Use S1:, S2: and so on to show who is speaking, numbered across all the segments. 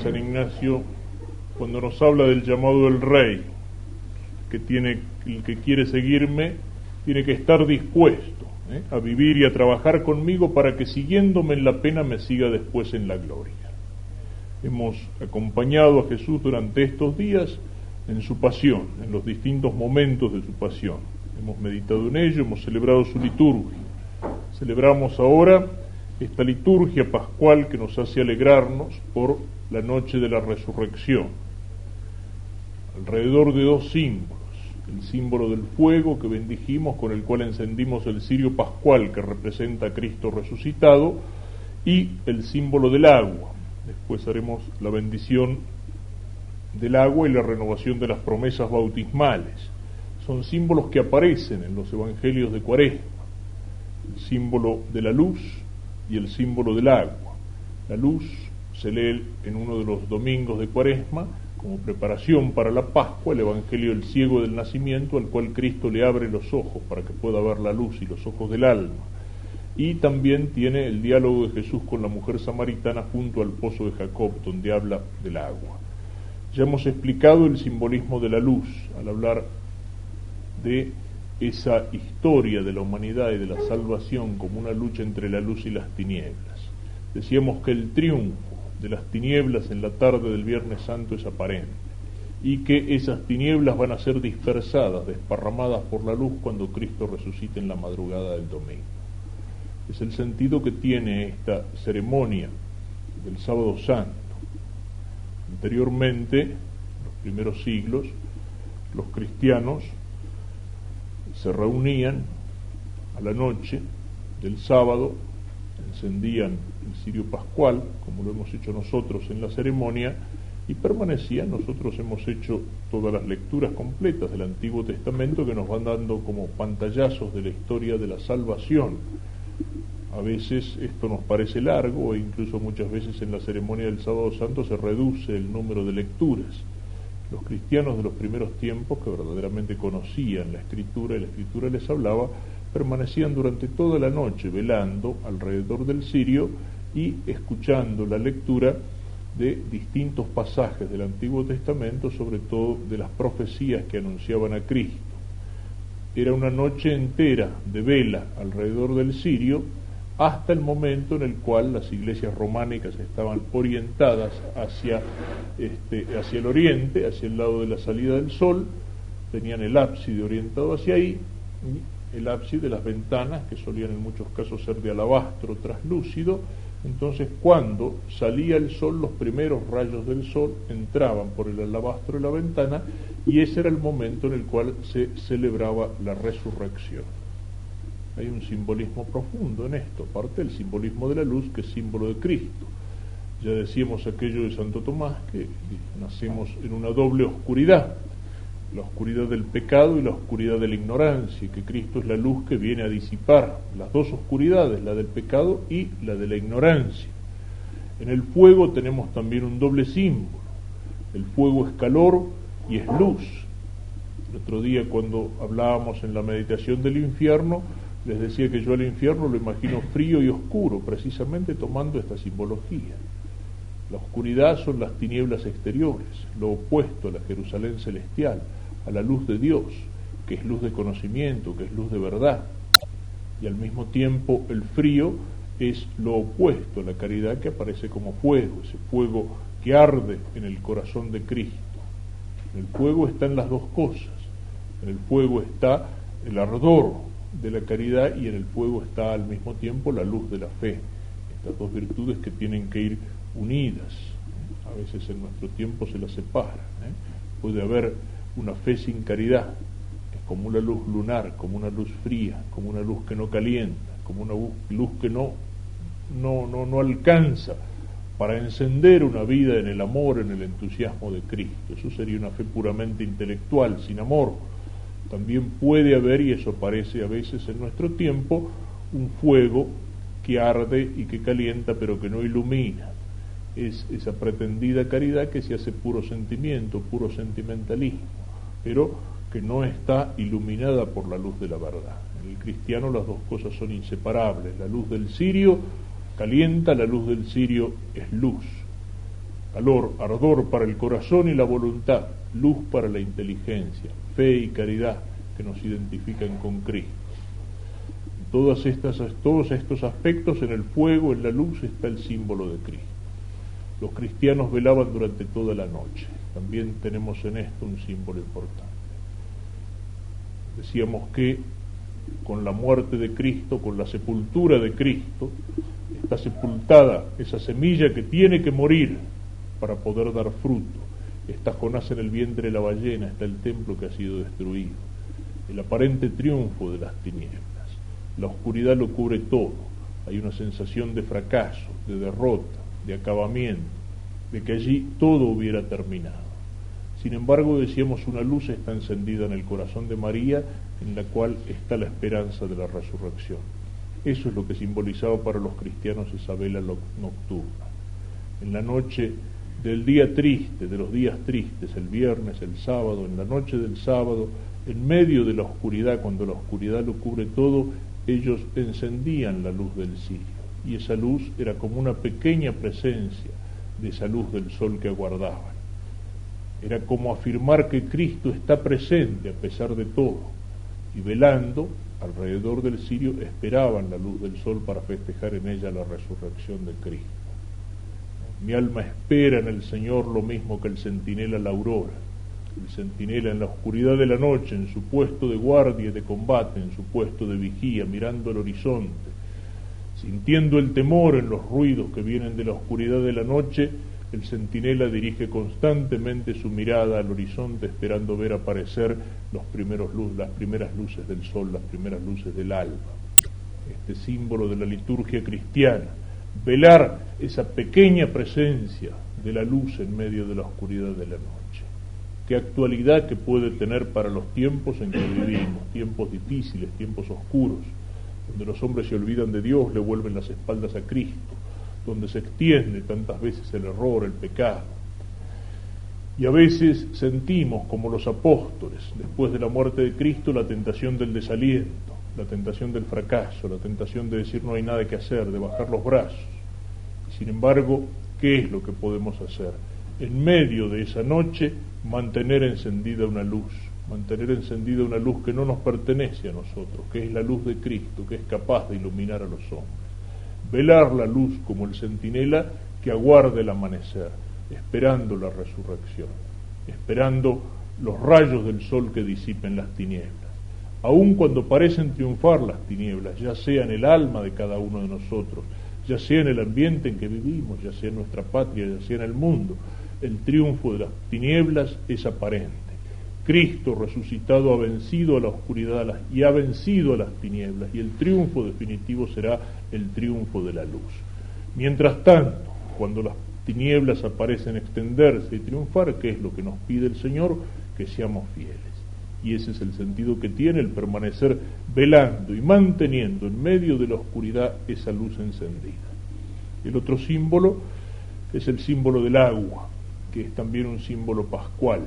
S1: San Ignacio cuando nos habla del llamado del rey, que tiene, el que quiere seguirme tiene que estar dispuesto ¿eh? a vivir y a trabajar conmigo para que siguiéndome en la pena me siga después en la gloria. Hemos acompañado a Jesús durante estos días en su pasión, en los distintos momentos de su pasión. Hemos meditado en ello, hemos celebrado su liturgia. Celebramos ahora esta liturgia pascual que nos hace alegrarnos por la noche de la resurrección. Alrededor de dos símbolos el símbolo del fuego que bendijimos, con el cual encendimos el cirio pascual que representa a Cristo resucitado, y el símbolo del agua. Después haremos la bendición del agua y la renovación de las promesas bautismales. Son símbolos que aparecen en los evangelios de Cuaresma. El símbolo de la luz y el símbolo del agua. La luz se lee en uno de los domingos de Cuaresma como preparación para la Pascua, el Evangelio del ciego del nacimiento, al cual Cristo le abre los ojos para que pueda ver la luz y los ojos del alma. Y también tiene el diálogo de Jesús con la mujer samaritana junto al pozo de Jacob, donde habla del agua. Ya hemos explicado el simbolismo de la luz al hablar de esa historia de la humanidad y de la salvación como una lucha entre la luz y las tinieblas. Decíamos que el triunfo de las tinieblas en la tarde del Viernes Santo es aparente y que esas tinieblas van a ser dispersadas, desparramadas por la luz cuando Cristo resucite en la madrugada del domingo. Es el sentido que tiene esta ceremonia del sábado santo. Anteriormente, en los primeros siglos, los cristianos se reunían a la noche del sábado, encendían el cirio pascual, como lo hemos hecho nosotros en la ceremonia, y permanecían. Nosotros hemos hecho todas las lecturas completas del Antiguo Testamento que nos van dando como pantallazos de la historia de la salvación. A veces esto nos parece largo e incluso muchas veces en la ceremonia del sábado santo se reduce el número de lecturas. Los cristianos de los primeros tiempos que verdaderamente conocían la escritura y la escritura les hablaba, permanecían durante toda la noche velando alrededor del cirio y escuchando la lectura de distintos pasajes del Antiguo Testamento, sobre todo de las profecías que anunciaban a Cristo. Era una noche entera de vela alrededor del cirio hasta el momento en el cual las iglesias románicas estaban orientadas hacia, este, hacia el oriente, hacia el lado de la salida del sol, tenían el ábside orientado hacia ahí, el ábside de las ventanas, que solían en muchos casos ser de alabastro traslúcido, entonces cuando salía el sol, los primeros rayos del sol entraban por el alabastro de la ventana y ese era el momento en el cual se celebraba la resurrección. Hay un simbolismo profundo en esto, aparte del simbolismo de la luz que es símbolo de Cristo. Ya decíamos aquello de Santo Tomás, que nacemos en una doble oscuridad, la oscuridad del pecado y la oscuridad de la ignorancia, y que Cristo es la luz que viene a disipar las dos oscuridades, la del pecado y la de la ignorancia. En el fuego tenemos también un doble símbolo. El fuego es calor y es luz. El otro día cuando hablábamos en la meditación del infierno, les decía que yo al infierno lo imagino frío y oscuro, precisamente tomando esta simbología. La oscuridad son las tinieblas exteriores, lo opuesto a la Jerusalén celestial a la luz de Dios, que es luz de conocimiento, que es luz de verdad. Y al mismo tiempo el frío es lo opuesto a la caridad que aparece como fuego, ese fuego que arde en el corazón de Cristo. En el fuego están las dos cosas. En el fuego está el ardor de la caridad y en el fuego está al mismo tiempo la luz de la fe. Estas dos virtudes que tienen que ir unidas. A veces en nuestro tiempo se las separa. ¿eh? Puede haber una fe sin caridad es como una luz lunar, como una luz fría, como una luz que no calienta, como una luz que no, no, no, no alcanza para encender una vida en el amor, en el entusiasmo de Cristo. Eso sería una fe puramente intelectual, sin amor. También puede haber, y eso aparece a veces en nuestro tiempo, un fuego que arde y que calienta, pero que no ilumina. Es esa pretendida caridad que se hace puro sentimiento, puro sentimentalismo pero que no está iluminada por la luz de la verdad. En el cristiano las dos cosas son inseparables. La luz del cirio calienta, la luz del cirio es luz. calor, ardor para el corazón y la voluntad, luz para la inteligencia, fe y caridad que nos identifican con Cristo. Todas estas, todos estos aspectos en el fuego, en la luz, está el símbolo de Cristo. Los cristianos velaban durante toda la noche. También tenemos en esto un símbolo importante. Decíamos que con la muerte de Cristo, con la sepultura de Cristo, está sepultada esa semilla que tiene que morir para poder dar fruto. Está Jonás en el vientre de la ballena, está el templo que ha sido destruido, el aparente triunfo de las tinieblas. La oscuridad lo cubre todo, hay una sensación de fracaso, de derrota, de acabamiento, de que allí todo hubiera terminado. Sin embargo, decíamos, una luz está encendida en el corazón de María, en la cual está la esperanza de la resurrección. Eso es lo que simbolizaba para los cristianos esa vela nocturna. En la noche del día triste, de los días tristes, el viernes, el sábado, en la noche del sábado, en medio de la oscuridad, cuando la oscuridad lo cubre todo, ellos encendían la luz del cirio. Y esa luz era como una pequeña presencia de esa luz del sol que aguardaban. Era como afirmar que Cristo está presente a pesar de todo. Y velando alrededor del cirio esperaban la luz del sol para festejar en ella la resurrección de Cristo. Mi alma espera en el Señor lo mismo que el centinela la aurora. El centinela en la oscuridad de la noche, en su puesto de guardia y de combate, en su puesto de vigía, mirando el horizonte, sintiendo el temor en los ruidos que vienen de la oscuridad de la noche, el centinela dirige constantemente su mirada al horizonte esperando ver aparecer los primeros las primeras luces del sol, las primeras luces del alba. Este símbolo de la liturgia cristiana, velar esa pequeña presencia de la luz en medio de la oscuridad de la noche. Qué actualidad que puede tener para los tiempos en que vivimos, tiempos difíciles, tiempos oscuros, donde los hombres se olvidan de Dios, le vuelven las espaldas a Cristo donde se extiende tantas veces el error, el pecado. Y a veces sentimos, como los apóstoles, después de la muerte de Cristo, la tentación del desaliento, la tentación del fracaso, la tentación de decir no hay nada que hacer, de bajar los brazos. Sin embargo, ¿qué es lo que podemos hacer? En medio de esa noche, mantener encendida una luz, mantener encendida una luz que no nos pertenece a nosotros, que es la luz de Cristo, que es capaz de iluminar a los hombres velar la luz como el centinela que aguarda el amanecer, esperando la resurrección, esperando los rayos del sol que disipen las tinieblas. Aun cuando parecen triunfar las tinieblas, ya sea en el alma de cada uno de nosotros, ya sea en el ambiente en que vivimos, ya sea en nuestra patria, ya sea en el mundo, el triunfo de las tinieblas es aparente. Cristo resucitado ha vencido a la oscuridad y ha vencido a las tinieblas y el triunfo definitivo será el triunfo de la luz. Mientras tanto, cuando las tinieblas aparecen extenderse y triunfar, ¿qué es lo que nos pide el Señor? Que seamos fieles. Y ese es el sentido que tiene el permanecer velando y manteniendo en medio de la oscuridad esa luz encendida. El otro símbolo es el símbolo del agua, que es también un símbolo pascual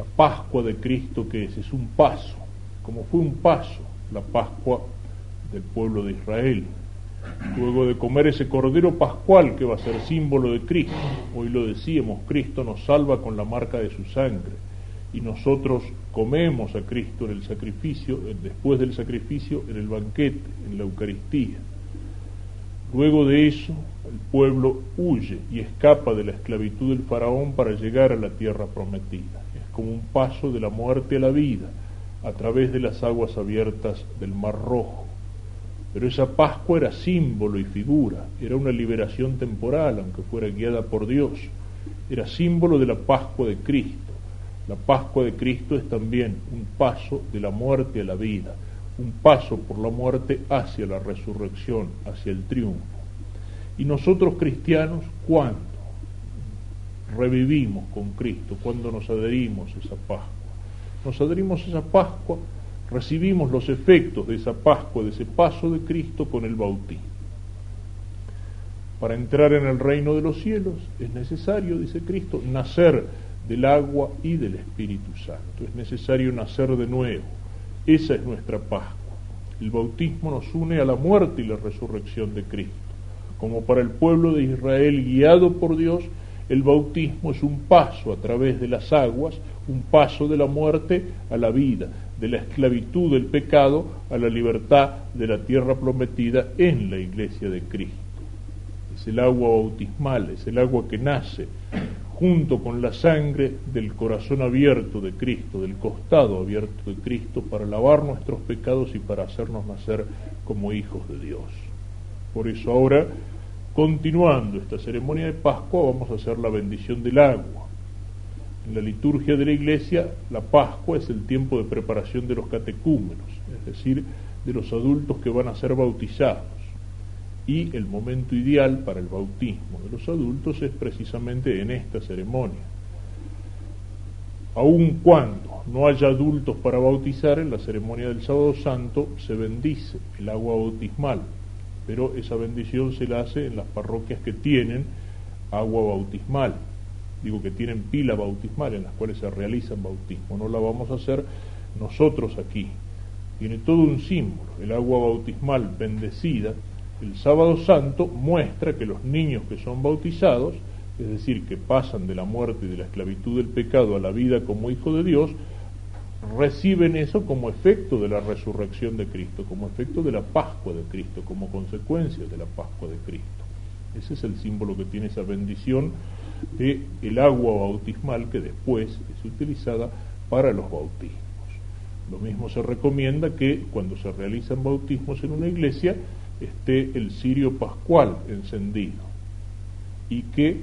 S1: la Pascua de Cristo que es, es un paso, como fue un paso la Pascua del pueblo de Israel. Luego de comer ese cordero pascual que va a ser símbolo de Cristo, hoy lo decíamos, Cristo nos salva con la marca de su sangre y nosotros comemos a Cristo en el sacrificio, después del sacrificio, en el banquete, en la Eucaristía. Luego de eso, el pueblo huye y escapa de la esclavitud del faraón para llegar a la tierra prometida como un paso de la muerte a la vida a través de las aguas abiertas del Mar Rojo. Pero esa Pascua era símbolo y figura, era una liberación temporal, aunque fuera guiada por Dios, era símbolo de la Pascua de Cristo. La Pascua de Cristo es también un paso de la muerte a la vida, un paso por la muerte hacia la resurrección, hacia el triunfo. Y nosotros cristianos, ¿cuándo? Revivimos con Cristo, cuando nos adherimos a esa Pascua. Nos adherimos a esa Pascua, recibimos los efectos de esa Pascua, de ese paso de Cristo con el bautismo. Para entrar en el reino de los cielos es necesario, dice Cristo, nacer del agua y del Espíritu Santo. Es necesario nacer de nuevo. Esa es nuestra Pascua. El bautismo nos une a la muerte y la resurrección de Cristo. como para el pueblo de Israel guiado por Dios, el bautismo es un paso a través de las aguas, un paso de la muerte a la vida, de la esclavitud del pecado a la libertad de la tierra prometida en la iglesia de Cristo. Es el agua bautismal, es el agua que nace junto con la sangre del corazón abierto de Cristo, del costado abierto de Cristo, para lavar nuestros pecados y para hacernos nacer como hijos de Dios. Por eso ahora, continuando esta ceremonia de Pascua, vamos a hacer la bendición del agua. En la liturgia de la iglesia, la Pascua es el tiempo de preparación de los catecúmenos, es decir, de los adultos que van a ser bautizados. Y el momento ideal para el bautismo de los adultos es precisamente en esta ceremonia. Aun cuando no haya adultos para bautizar, en la ceremonia del sábado santo se bendice el agua bautismal, pero esa bendición se la hace en las parroquias que tienen agua bautismal, digo que tienen pila bautismal en las cuales se realizan bautismo, no la vamos a hacer nosotros aquí. Tiene todo un símbolo, el agua bautismal bendecida, el sábado santo muestra que los niños que son bautizados, es decir, que pasan de la muerte y de la esclavitud del pecado a la vida como hijo de Dios, reciben eso como efecto de la resurrección de Cristo, como efecto de la Pascua de Cristo, como consecuencia de la Pascua de Cristo. Ese es el símbolo que tiene esa bendición de el agua bautismal que después es utilizada para los bautismos. Lo mismo se recomienda que cuando se realizan bautismos en una iglesia esté el cirio pascual encendido y que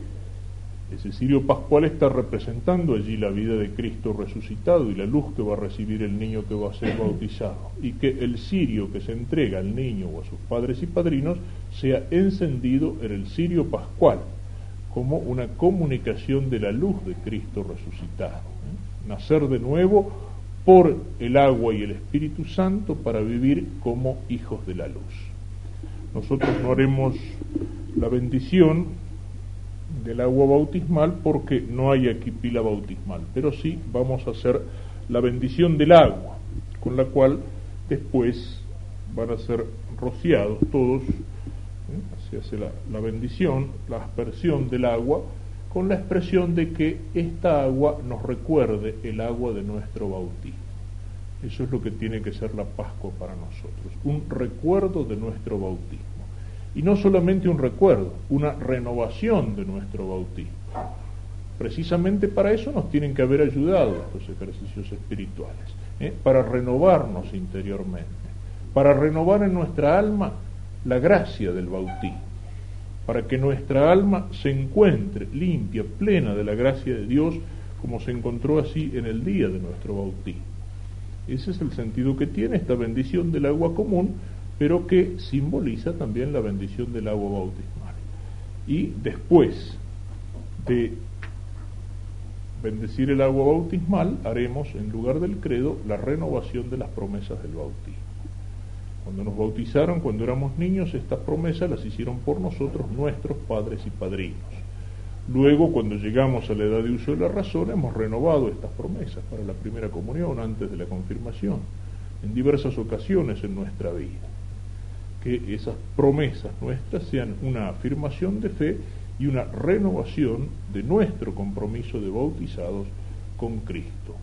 S1: ese cirio pascual está representando allí la vida de Cristo resucitado y la luz que va a recibir el niño que va a ser bautizado. Y que el cirio que se entrega al niño o a sus padres y padrinos sea encendido en el cirio pascual, como una comunicación de la luz de Cristo resucitado. ¿eh? Nacer de nuevo por el agua y el Espíritu Santo para vivir como hijos de la luz. Nosotros no haremos la bendición del agua bautismal porque no hay aquí pila bautismal, pero sí vamos a hacer la bendición del agua, con la cual después van a ser rociados todos, ¿eh? se hace la, la bendición, la aspersión del agua, con la expresión de que esta agua nos recuerde el agua de nuestro bautismo. Eso es lo que tiene que ser la Pascua para nosotros, un recuerdo de nuestro bautismo. Y no solamente un recuerdo, una renovación de nuestro bautismo. Precisamente para eso nos tienen que haber ayudado estos ejercicios espirituales, ¿eh? para renovarnos interiormente, para renovar en nuestra alma la gracia del bautismo, para que nuestra alma se encuentre limpia, plena de la gracia de Dios, como se encontró así en el día de nuestro bautismo. Ese es el sentido que tiene esta bendición del agua común, pero que simboliza también la bendición del agua bautismal. Y después de bendecir el agua bautismal, haremos en lugar del credo la renovación de las promesas del bautismo. Cuando nos bautizaron, cuando éramos niños, estas promesas las hicieron por nosotros nuestros padres y padrinos. Luego, cuando llegamos a la edad de uso de la razón, hemos renovado estas promesas para la primera comunión, antes de la confirmación, en diversas ocasiones en nuestra vida que esas promesas nuestras sean una afirmación de fe y una renovación de nuestro compromiso de bautizados con Cristo.